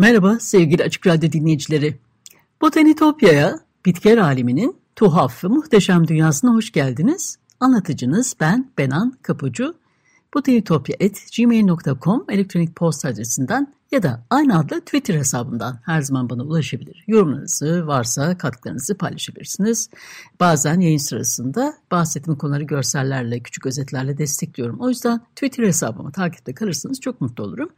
Merhaba sevgili Açık Radyo dinleyicileri. Botanitopya'ya, bitkiler aleminin tuhaf ve muhteşem dünyasına hoş geldiniz. Anlatıcınız ben Benan Kapucu. botanitopya.gmail.com elektronik posta adresinden ya da aynı adlı Twitter hesabından her zaman bana ulaşabilir. Yorumlarınızı varsa katkılarınızı paylaşabilirsiniz. Bazen yayın sırasında bahsettiğim konuları görsellerle, küçük özetlerle destekliyorum. O yüzden Twitter hesabımı takipte kalırsanız çok mutlu olurum.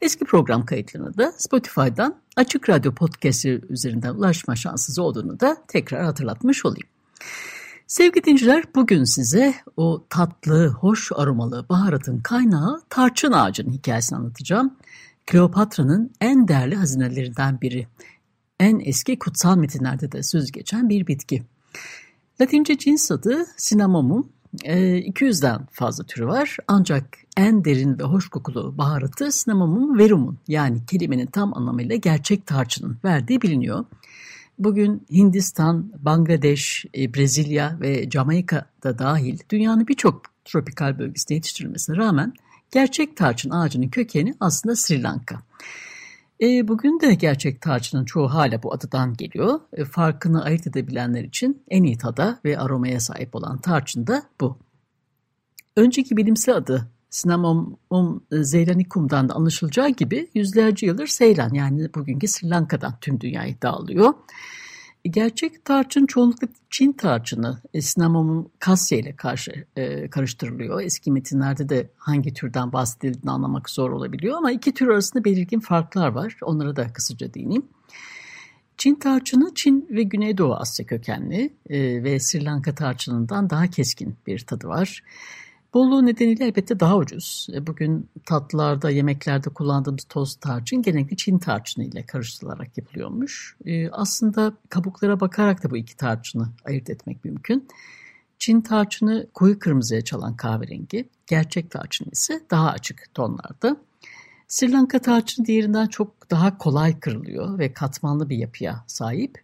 Eski program kayıtlarına da Spotify'dan Açık Radyo Podcast'ı üzerinden ulaşma şansınız olduğunu da tekrar hatırlatmış olayım. Sevgili dinciler bugün size o tatlı, hoş aromalı baharatın kaynağı tarçın ağacının hikayesini anlatacağım. Kleopatra'nın en değerli hazinelerinden biri. En eski kutsal metinlerde de söz geçen bir bitki. Latince cins adı Cinnamomum. 200'den ee, fazla türü var ancak en derin ve hoş kokulu baharatı Cinnamomum verum'un yani kelimenin tam anlamıyla gerçek tarçının verdiği biliniyor. Bugün Hindistan, Bangladeş, e, Brezilya ve Jamaika'da dahil dünyanın birçok tropikal bölgesinde yetiştirilmesine rağmen Gerçek tarçın ağacının kökeni aslında Sri Lanka. E, bugün de gerçek tarçının çoğu hala bu adıdan geliyor. E, farkını ayırt edebilenler için en iyi tada ve aromaya sahip olan tarçın da bu. Önceki bilimsel adı Cinnamomum zeylanicum'dan da anlaşılacağı gibi yüzlerce yıldır Seylan yani bugünkü Sri Lanka'dan tüm dünyayı dağılıyor. Gerçek tarçın çoğunlukla Çin tarçını Cinnamomum kasya ile karşı e, karıştırılıyor. Eski metinlerde de hangi türden bahsedildiğini anlamak zor olabiliyor ama iki tür arasında belirgin farklar var. Onlara da kısaca değineyim. Çin tarçını Çin ve Güneydoğu Asya kökenli e, ve Sri Lanka tarçınından daha keskin bir tadı var. Bolluğu nedeniyle elbette daha ucuz. E, bugün tatlılarda, yemeklerde kullandığımız toz tarçın genellikle Çin tarçını ile karıştırılarak yapılıyormuş. E, aslında kabuklara bakarak da bu iki tarçını ayırt etmek mümkün. Çin tarçını koyu kırmızıya çalan kahverengi, gerçek tarçın ise daha açık tonlarda. Sri Lanka tarçını diğerinden çok daha kolay kırılıyor ve katmanlı bir yapıya sahip.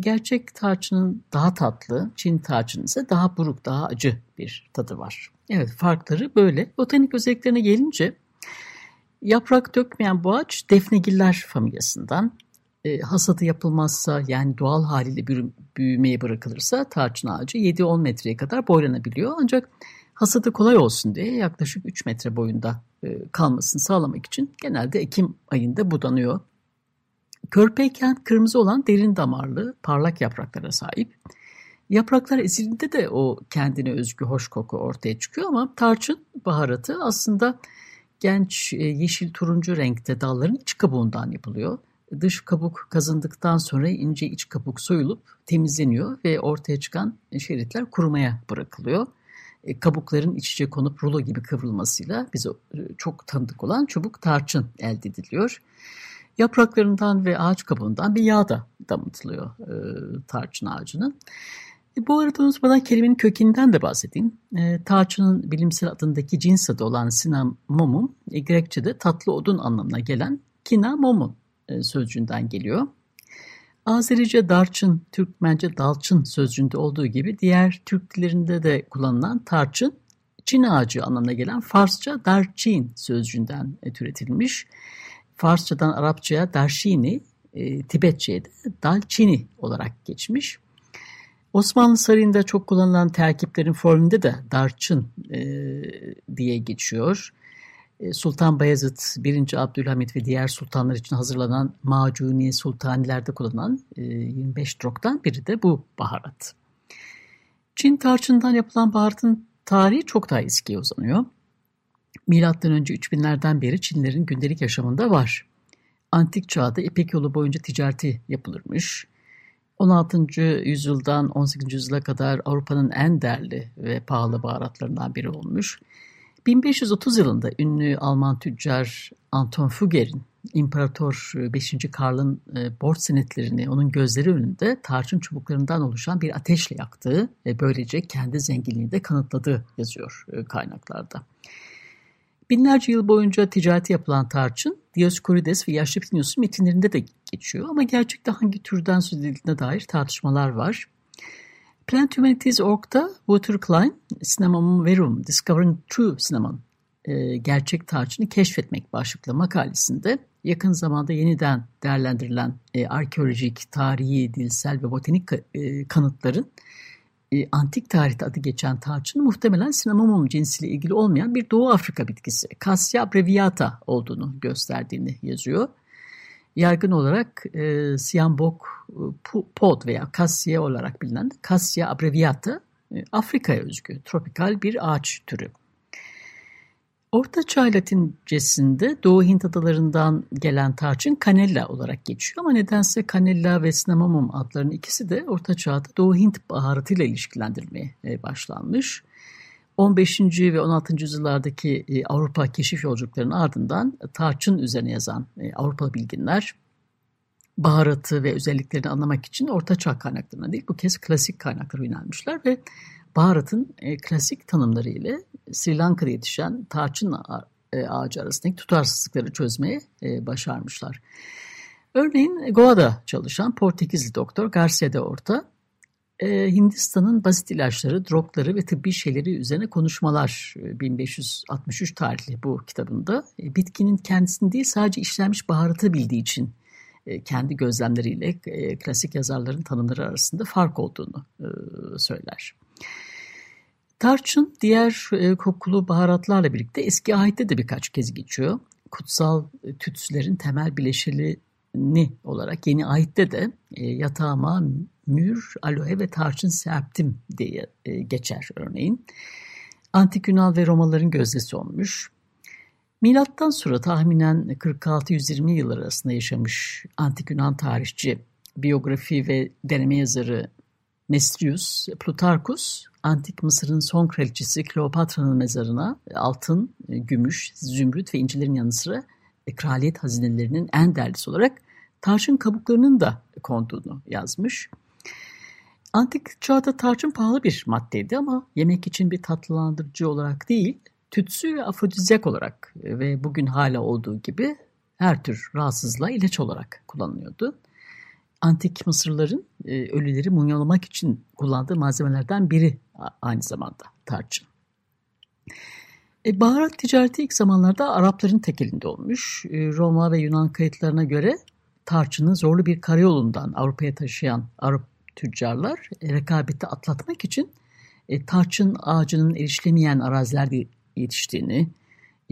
Gerçek tarçının daha tatlı, Çin tarçının ise daha buruk, daha acı bir tadı var. Evet farkları böyle. Botanik özelliklerine gelince yaprak dökmeyen bu ağaç defnegiller familyasından. E, hasadı yapılmazsa yani doğal haliyle büyümeye bırakılırsa tarçın ağacı 7-10 metreye kadar boylanabiliyor. Ancak hasadı kolay olsun diye yaklaşık 3 metre boyunda e, kalmasını sağlamak için genelde Ekim ayında budanıyor. Körpeyken kırmızı olan derin damarlı parlak yapraklara sahip. Yapraklar ezildiğinde de o kendine özgü hoş koku ortaya çıkıyor ama tarçın baharatı aslında genç e, yeşil turuncu renkte dalların iç kabuğundan yapılıyor. Dış kabuk kazındıktan sonra ince iç kabuk soyulup temizleniyor ve ortaya çıkan şeritler kurumaya bırakılıyor. E, kabukların iç içe konup rulo gibi kıvrılmasıyla bize e, çok tanıdık olan çubuk tarçın elde ediliyor. Yapraklarından ve ağaç kabuğundan bir yağ da damıtılıyor e, tarçın ağacının. E, bu arada unutmadan kelimenin kökeninden de bahsedeyim. E, tarçının bilimsel adındaki cins adı olan cinnamomum, e, Grekçe'de tatlı odun anlamına gelen kinamomun e, sözcüğünden geliyor. Azerice darçın, Türkmence dalçın sözcüğünde olduğu gibi diğer Türk dillerinde de kullanılan tarçın, Çin ağacı anlamına gelen Farsça darçin sözcüğünden e, türetilmiş. Farsçadan Arapçaya darşini, e, Tibetçe'ye de dalçini olarak geçmiş. Osmanlı Sarayı'nda çok kullanılan terkiplerin formülünde de darçın e, diye geçiyor. E, Sultan Bayezid, 1. Abdülhamit ve diğer sultanlar için hazırlanan macuni sultanilerde kullanılan e, 25 drogdan biri de bu baharat. Çin tarçından yapılan baharatın tarihi çok daha eskiye uzanıyor. Milattan önce 3000'lerden beri Çinlerin gündelik yaşamında var. antik çağda İpek yolu boyunca ticareti yapılırmış. 16. yüzyıldan 18. yüzyıla kadar Avrupa'nın en değerli ve pahalı baharatlarından biri olmuş. 1530 yılında ünlü Alman tüccar Anton Fugger'in İmparator 5. Karl'ın e, borç senetlerini onun gözleri önünde tarçın çubuklarından oluşan bir ateşle yaktığı ve böylece kendi zenginliğini de kanıtladığı yazıyor e, kaynaklarda. Binlerce yıl boyunca ticareti yapılan tarçın Dioskurides ve Yaşlı Plinius'un metinlerinde de geçiyor ama gerçekte hangi türden söz edildiğine dair tartışmalar var. Plant Humanities Org'da Walter Klein, Cinnamon Verum, Discovering True Cinnamon, e, gerçek tarçını keşfetmek başlıklı makalesinde yakın zamanda yeniden değerlendirilen e, arkeolojik, tarihi, dilsel ve botanik e, kanıtların e, antik tarihte adı geçen tarçın muhtemelen Cinnamomum cinsiyle ilgili olmayan bir Doğu Afrika bitkisi Cassia breviata olduğunu gösterdiğini yazıyor. Yaygın olarak e, Siambok e, pod veya Cassia olarak bilinen Cassia abreviata e, Afrika'ya özgü tropikal bir ağaç türü. Orta Çağ Latincesinde Doğu Hint adalarından gelen tarçın Canella olarak geçiyor ama nedense Canella ve Cinnamomum adlarının ikisi de Orta Çağ'da Doğu Hint baharatıyla ilişkilendirilmeye e, başlanmış. 15. ve 16. yüzyıllardaki e, Avrupa keşif yolculuklarının ardından tarçın üzerine yazan e, Avrupa bilginler baharatı ve özelliklerini anlamak için Orta Çağ kaynaklarına değil bu kez klasik kaynaklara yönelmişler ve baharatın klasik tanımları ile Sri Lanka'da yetişen tarçın e, ağacı arasındaki tutarsızlıkları çözmeye e, başarmışlar. Örneğin Goa'da çalışan Portekizli doktor Garcia de Orta, e, Hindistan'ın basit ilaçları, drogları ve tıbbi şeyleri üzerine konuşmalar 1563 tarihli bu kitabında bitkinin kendisini değil sadece işlenmiş baharatı bildiği için kendi gözlemleriyle klasik yazarların tanımları arasında fark olduğunu söyler. Tarçın diğer e, kokulu baharatlarla birlikte eski ahit'te de birkaç kez geçiyor. Kutsal e, tütsülerin temel bileşeni olarak yeni ahit'te de e, yatağıma mür, aloe ve tarçın serptim diye e, geçer örneğin. Antik Yunan ve Romalıların gözdesi olmuş. Milattan sonra tahminen 46-120 yıllar arasında yaşamış Antik Yunan tarihçi, biyografi ve deneme yazarı Mestrius Plutarkus, Antik Mısır'ın son kraliçesi Kleopatra'nın mezarına altın, gümüş, zümrüt ve incilerin yanı sıra kraliyet hazinelerinin en değerlisi olarak tarçın kabuklarının da konduğunu yazmış. Antik çağda tarçın pahalı bir maddeydi ama yemek için bir tatlılandırıcı olarak değil, tütsü ve afrodizyak olarak ve bugün hala olduğu gibi her tür rahatsızlığa ilaç olarak kullanılıyordu antik Mısırlıların e, ölüleri mumyalamak için kullandığı malzemelerden biri aynı zamanda tarçın. E, baharat ticareti ilk zamanlarda Arapların tek elinde olmuş. E, Roma ve Yunan kayıtlarına göre tarçını zorlu bir karayolundan Avrupa'ya taşıyan Arap tüccarlar e, rekabeti atlatmak için e, tarçın ağacının erişilemeyen arazilerde yetiştiğini,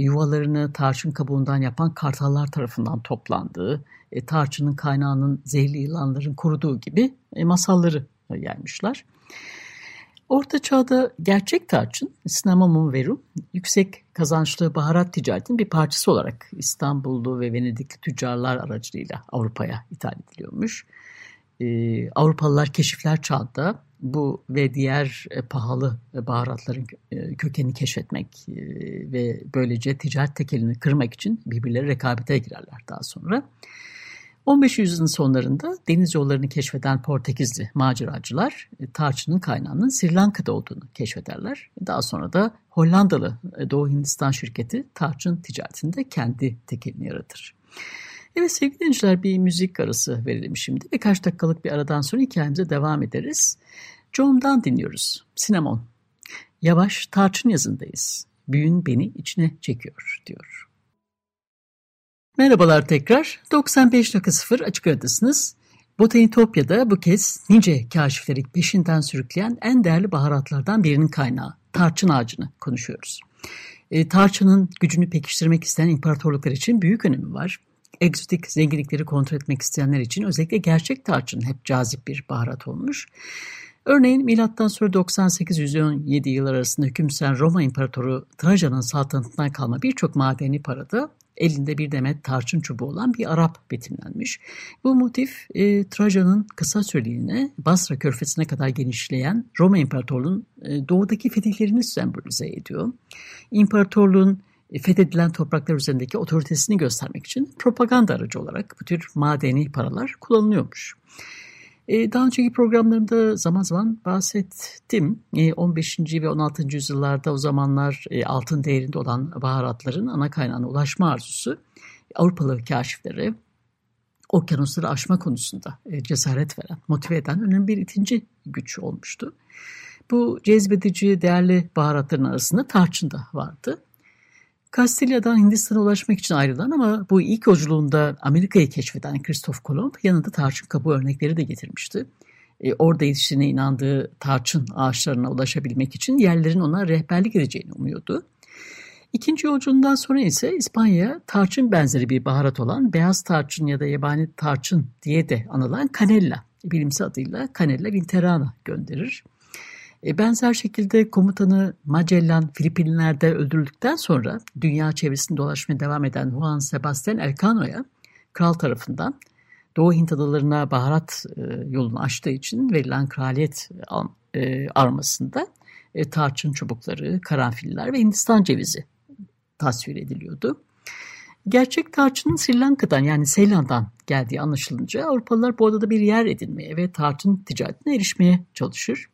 yuvalarını tarçın kabuğundan yapan kartallar tarafından toplandığı, e, tarçının kaynağının zehirli yılanların koruduğu gibi e, masalları yaymışlar. Orta çağda gerçek tarçın, Cinnamomum verum, yüksek kazançlı baharat ticaretinin bir parçası olarak İstanbullu ve Venedikli tüccarlar aracılığıyla Avrupa'ya ithal ediliyormuş. Ee, Avrupalılar keşifler çağında bu ve diğer e, pahalı e, baharatların e, kökenini keşfetmek e, ve böylece ticaret tekelini kırmak için birbirleri rekabete girerler daha sonra. 15. yüzyılın sonlarında deniz yollarını keşfeden Portekizli maceracılar e, tarçının kaynağının Sri Lanka'da olduğunu keşfederler. Daha sonra da Hollandalı e, Doğu Hindistan şirketi tarçın ticaretinde kendi tekelini yaratır. Evet sevgili dinleyiciler bir müzik arası verelim şimdi. Birkaç dakikalık bir aradan sonra hikayemize devam ederiz. John'dan dinliyoruz. Sinemon. Yavaş tarçın yazındayız. Büyün beni içine çekiyor diyor. Merhabalar tekrar. 95.0 Açık Radyo'dasınız. Botanitopya'da bu kez nice kaşifleri peşinden sürükleyen en değerli baharatlardan birinin kaynağı tarçın ağacını konuşuyoruz. E, tarçının gücünü pekiştirmek isteyen imparatorluklar için büyük önemi var. Egzotik zenginlikleri kontrol etmek isteyenler için özellikle gerçek tarçın hep cazip bir baharat olmuş. Örneğin milattan sonra 98-117 yıllar arasında hüküm süren Roma İmparatoru Trajan'ın saltanatından kalma birçok madeni parada elinde bir demet tarçın çubuğu olan bir Arap betimlenmiş. Bu motif e, Trajan'ın kısa süreliğine Basra körfesine kadar genişleyen Roma İmparatorluğu'nun e, doğudaki fetihlerini sembolize ediyor. İmparatorluğun fethedilen topraklar üzerindeki otoritesini göstermek için propaganda aracı olarak bu tür madeni paralar kullanılıyormuş. E, daha önceki programlarımda zaman zaman bahsettim. 15. E, ve 16. yüzyıllarda o zamanlar altın değerinde olan baharatların ana kaynağına ulaşma arzusu Avrupalı kaşiflere okyanusları aşma konusunda cesaret veren, motive eden önemli bir ikinci güç olmuştu. Bu cezbedici değerli baharatların arasında tarçın da vardı. Kastilya'dan Hindistan'a ulaşmak için ayrılan ama bu ilk yolculuğunda Amerika'yı keşfeden Kristof Kolomb yanında tarçın kabuğu örnekleri de getirmişti. E, orada yetiştiğine inandığı tarçın ağaçlarına ulaşabilmek için yerlerin ona rehberlik edeceğini umuyordu. İkinci yolculuğundan sonra ise İspanya tarçın benzeri bir baharat olan beyaz tarçın ya da yabani tarçın diye de anılan canella, bilimsel adıyla canella vinterana gönderir. E, benzer şekilde komutanı Magellan Filipinler'de öldürüldükten sonra dünya çevresinde dolaşmaya devam eden Juan Sebastian Elcano'ya kral tarafından Doğu Hint adalarına baharat e, yolunu açtığı için verilen kraliyet e, armasında tarçın çubukları, karanfiller ve Hindistan cevizi tasvir ediliyordu. Gerçek tarçının Sri Lanka'dan yani Seylan'dan geldiği anlaşılınca Avrupalılar bu adada bir yer edinmeye ve tarçın ticaretine erişmeye çalışır.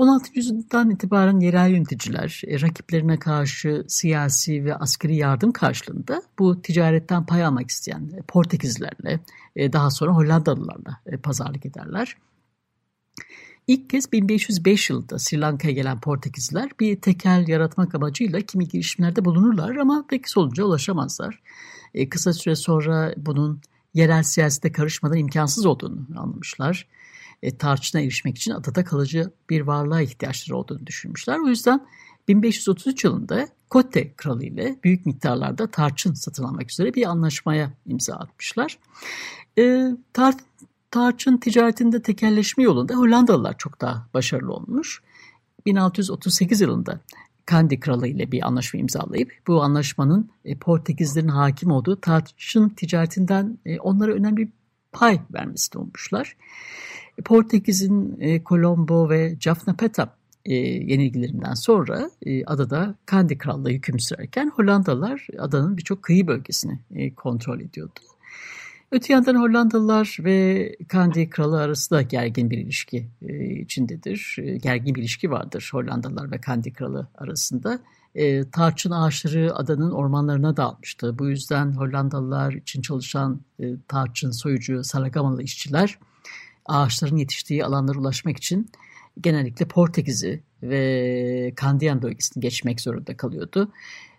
16. yüzyıldan itibaren yerel yöneticiler e, rakiplerine karşı siyasi ve askeri yardım karşılığında bu ticaretten pay almak isteyen e, Portekizlerle e, daha sonra Hollandalılarla pazarlık ederler. İlk kez 1505 yılında Sri Lanka'ya gelen Portekizler bir tekel yaratmak amacıyla kimi girişimlerde bulunurlar ama pek sonuca ulaşamazlar. Kısa süre sonra bunun yerel siyasete karışmadan imkansız olduğunu anlamışlar e, tarçına erişmek için adada kalıcı bir varlığa ihtiyaçları olduğunu düşünmüşler. O yüzden 1533 yılında Kotte kralı ile büyük miktarlarda tarçın satın almak üzere bir anlaşmaya imza atmışlar. E, tar tarçın ticaretinde tekelleşme yolunda Hollandalılar çok daha başarılı olmuş. 1638 yılında Kandy Kralı ile bir anlaşma imzalayıp bu anlaşmanın e, Portekizlerin hakim olduğu tarçın ticaretinden e, onlara önemli pay vermesini olmuşlar. Portekiz'in e, Colombo ve Jaffna Petab e, yenilgilerinden sonra e, adada Kandy Krallığı hüküm sürerken Hollandalılar adanın birçok kıyı bölgesini e, kontrol ediyordu. Öte yandan Hollandalılar ve Kandy Kralı arasında gergin bir ilişki e, içindedir. E, gergin bir ilişki vardır Hollandalılar ve Kandy Kralı arasında. E, tarçın ağaçları adanın ormanlarına dağılmıştı. Bu yüzden Hollandalılar için çalışan e, tarçın soyucu Saragamalı işçiler ağaçların yetiştiği alanlara ulaşmak için genellikle Portekiz'i ve Kandiyan bölgesini geçmek zorunda kalıyordu.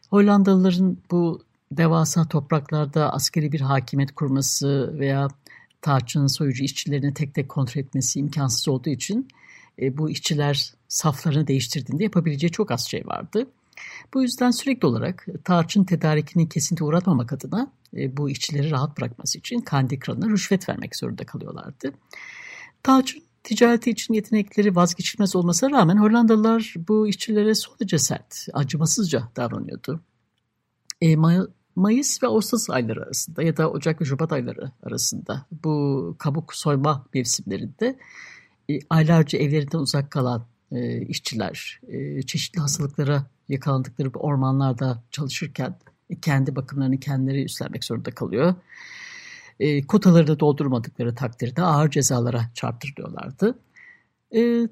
Hollandalıların bu devasa topraklarda askeri bir hakimiyet kurması veya tarçın soyucu işçilerini tek tek kontrol etmesi imkansız olduğu için e, bu işçiler saflarını değiştirdiğinde yapabileceği çok az şey vardı. Bu yüzden sürekli olarak tarçın tedarikini kesinti uğratmamak adına e, bu işçileri rahat bırakması için Kandi kralına rüşvet vermek zorunda kalıyorlardı. Tarçın ticareti için yetenekleri vazgeçilmez olmasına rağmen Hollandalılar bu işçilere son derece sert, acımasızca davranıyordu. E, May Mayıs ve Ağustos ayları arasında ya da Ocak ve Şubat ayları arasında bu kabuk soyma mevsimlerinde e, aylarca evlerinden uzak kalan e, işçiler e, çeşitli hastalıklara yakalandıkları ormanlarda çalışırken kendi bakımlarını kendileri üstlenmek zorunda kalıyor. E, kotaları da doldurmadıkları takdirde ağır cezalara çarptırılıyorlardı. E,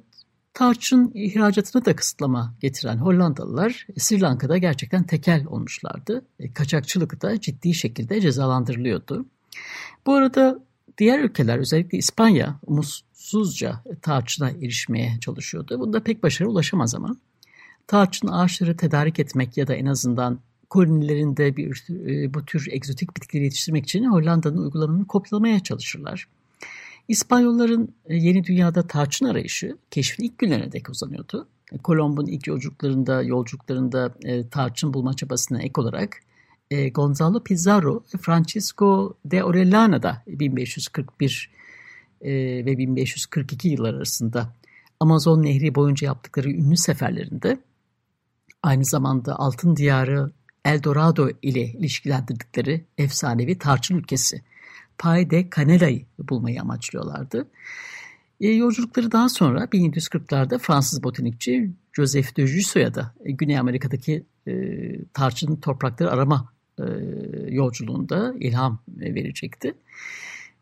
tarçın ihracatına da kısıtlama getiren Hollandalılar Sri Lanka'da gerçekten tekel olmuşlardı. E, kaçakçılık da ciddi şekilde cezalandırılıyordu. Bu arada diğer ülkeler özellikle İspanya umutsuzca tarçına erişmeye çalışıyordu. Bunda pek başarı ulaşamaz ama tarçın ağaçları tedarik etmek ya da en azından kolonilerinde bir, e, bu tür egzotik bitkileri yetiştirmek için Hollanda'nın uygulamanını kopyalamaya çalışırlar. İspanyolların e, yeni dünyada tarçın arayışı keşfin ilk günlerine dek uzanıyordu. Kolomb'un ilk yolculuklarında, yolculuklarında e, tarçın bulma çabasına ek olarak e, Gonzalo Pizarro Francisco de Orellana da 1541 e, ve 1542 yıllar arasında Amazon Nehri boyunca yaptıkları ünlü seferlerinde aynı zamanda Altın Diyarı El Dorado ile ilişkilendirdikleri efsanevi tarçın ülkesi Pay de Canela'yı bulmayı amaçlıyorlardı. E, yolculukları daha sonra 1740'larda Fransız botanikçi Joseph de Jusso'ya da Güney Amerika'daki e, tarçın toprakları arama e, yolculuğunda ilham verecekti.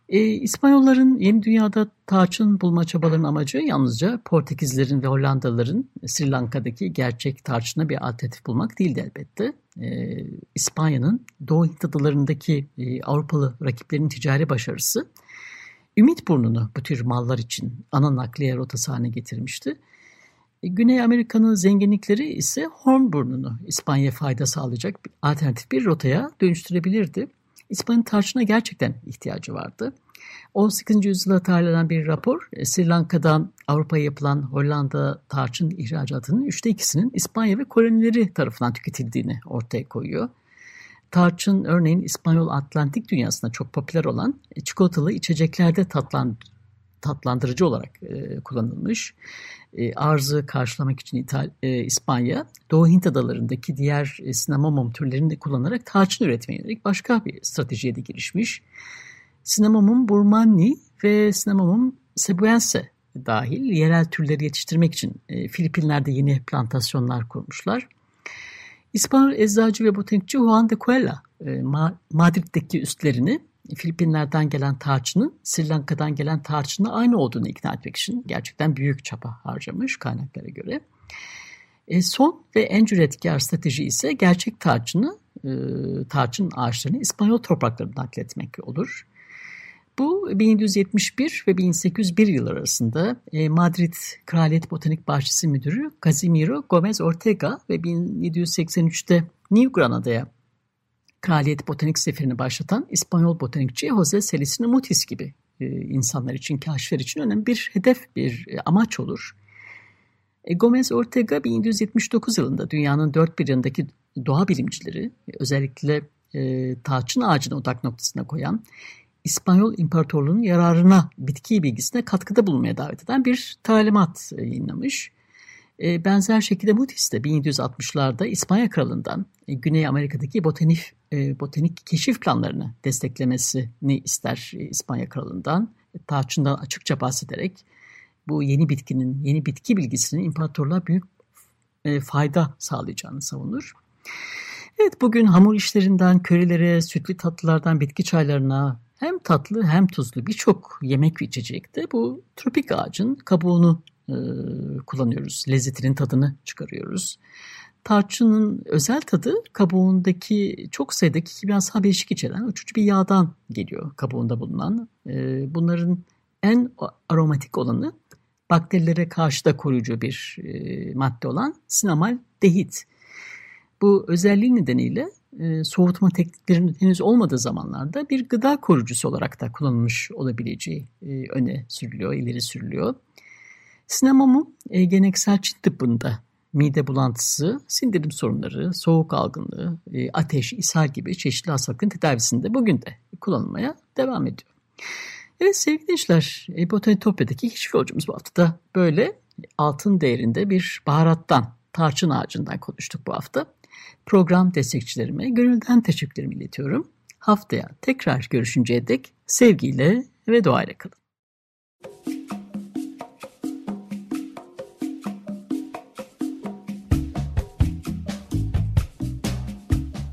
E, İspanyolların yeni dünyada tarçın bulma çabalarının amacı yalnızca Portekizlerin ve Hollandalıların Sri Lanka'daki gerçek tarçına bir alternatif bulmak değildi elbette. E, İspanya'nın Doğu Hint adalarındaki e, Avrupalı rakiplerinin ticari başarısı Ümit Burnu'nu bu tür mallar için ana nakliye rotası haline getirmişti. E, Güney Amerika'nın zenginlikleri ise Horn Burnu'nu İspanya'ya fayda sağlayacak alternatif bir rotaya dönüştürebilirdi. İspanya'nın tarçına gerçekten ihtiyacı vardı. 18. yüzyılda tarihlenen bir rapor e, Sri Lanka'dan Avrupa'ya yapılan Hollanda tarçın ihracatının üçte ikisinin İspanya ve kolonileri tarafından tüketildiğini ortaya koyuyor. Tarçın örneğin İspanyol Atlantik dünyasında çok popüler olan e, çikolatalı içeceklerde tatlan, tatlandırıcı olarak e, kullanılmış. E, arzı karşılamak için İtal e, İspanya, Doğu Hint adalarındaki diğer e, türlerini de kullanarak tarçın üretmeye yönelik başka bir stratejiye de girişmiş. Cinnamomum burmanni ve Cinnamomum cebuense dahil yerel türleri yetiştirmek için e, Filipinler'de yeni plantasyonlar kurmuşlar. İspanyol eczacı ve botanikçi Juan de Cuella, Madrid'deki üstlerini Filipinler'den gelen tarçının Sri Lanka'dan gelen tarçınla aynı olduğunu ikna etmek için gerçekten büyük çaba harcamış kaynaklara göre. E, son ve en cüretkar strateji ise gerçek tarçını, e, tarçın ağaçlarını İspanyol topraklarına nakletmek olur. Bu 1771 ve 1801 yıllar arasında e, Madrid Kraliyet Botanik Bahçesi Müdürü Casimiro Gomez Ortega ve 1783'te New Granada'ya Kraliyet Botanik Seferini başlatan İspanyol botanikçi Jose Celestino Mutis gibi e, insanlar için, kaşifler için önemli bir hedef, bir e, amaç olur. E, Gomez Ortega 1779 yılında dünyanın dört bir yanındaki doğa bilimcileri özellikle e, tarçın ağacını odak noktasına koyan İspanyol İmparatorluğu'nun yararına bitki bilgisine katkıda bulunmaya davet eden bir talimat yayınlamış. Benzer şekilde Mutis de 1760'larda İspanya Kralı'ndan Güney Amerika'daki botanik, e, botanik keşif planlarını desteklemesini ister İspanya Kralı'ndan. Tarçından açıkça bahsederek bu yeni bitkinin, yeni bitki bilgisinin imparatorluğa büyük fayda sağlayacağını savunur. Evet bugün hamur işlerinden körilere, sütlü tatlılardan bitki çaylarına hem tatlı hem tuzlu birçok yemek ve içecekte bu tropik ağacın kabuğunu e, kullanıyoruz. Lezzetinin tadını çıkarıyoruz. Tarçının özel tadı kabuğundaki çok sayıdaki kimyasal bileşik içeren uçucu bir yağdan geliyor kabuğunda bulunan. E, bunların en aromatik olanı bakterilere karşı da koruyucu bir e, madde olan sinamal dehit. Bu özelliği nedeniyle e, soğutma tekniklerinin henüz olmadığı zamanlarda bir gıda koruyucusu olarak da kullanılmış olabileceği e, öne sürülüyor, ileri sürülüyor. Sinemamu e, geleneksel Çin tıbbında mide bulantısı, sindirim sorunları, soğuk algınlığı, e, ateş, ishal gibi çeşitli hastalıkların tedavisinde bugün de kullanılmaya devam ediyor. Evet sevgili dinleyiciler, e, Botanitopya'daki keşif yolcumuz bu hafta da böyle altın değerinde bir baharattan, tarçın ağacından konuştuk bu hafta. Program destekçilerime gönülden teşekkürlerimi iletiyorum. Haftaya tekrar görüşünceye dek sevgiyle ve duayla kalın.